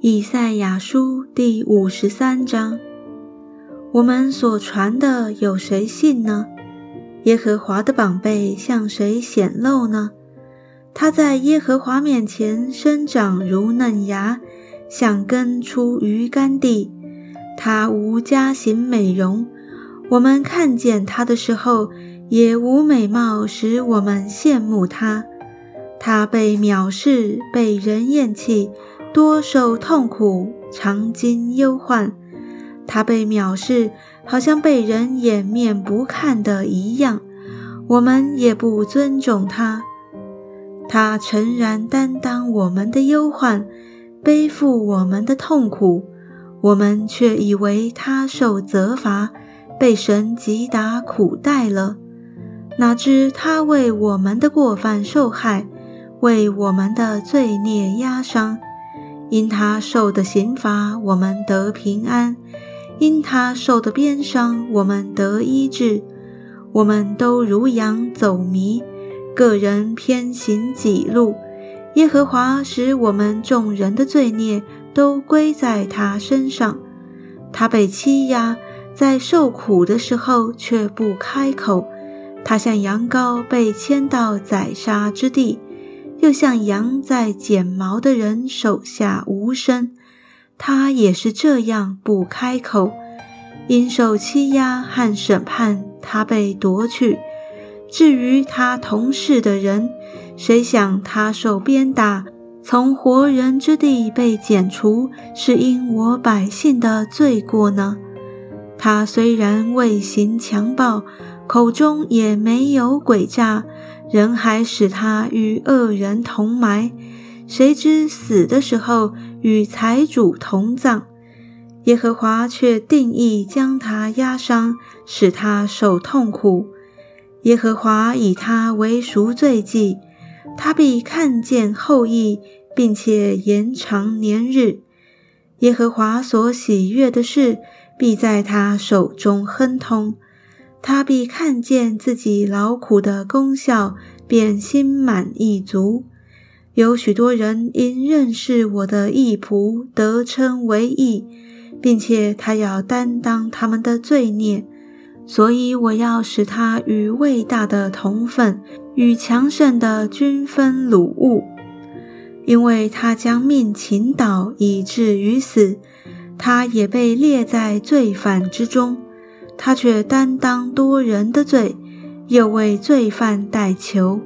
以赛亚书第五十三章：我们所传的有谁信呢？耶和华的宝贝向谁显露呢？他在耶和华面前生长如嫩芽，像根出于干地。他无家行美容，我们看见他的时候，也无美貌使我们羡慕他。他被藐视，被人厌弃。多受痛苦，常经忧患。他被藐视，好像被人掩面不看的一样。我们也不尊重他。他诚然担当我们的忧患，背负我们的痛苦，我们却以为他受责罚，被神击打苦待了。哪知他为我们的过犯受害，为我们的罪孽压伤。因他受的刑罚，我们得平安；因他受的鞭伤，我们得医治。我们都如羊走迷，个人偏行己路。耶和华使我们众人的罪孽都归在他身上。他被欺压，在受苦的时候却不开口。他像羊羔被牵到宰杀之地。又像羊在剪毛的人手下无声，他也是这样不开口。因受欺压和审判，他被夺去。至于他同事的人，谁想他受鞭打，从活人之地被剪除，是因我百姓的罪过呢？他虽然未行强暴，口中也没有诡诈。人还使他与恶人同埋，谁知死的时候与财主同葬。耶和华却定义将他压伤，使他受痛苦。耶和华以他为赎罪祭，他必看见后裔，并且延长年日。耶和华所喜悦的事，必在他手中亨通。他必看见自己劳苦的功效，便心满意足。有许多人因认识我的义仆，得称为义，并且他要担当他们的罪孽，所以我要使他与伟大的同分，与强盛的均分掳物，因为他将命倾倒，以至于死，他也被列在罪犯之中。他却担当多人的罪，又为罪犯代求。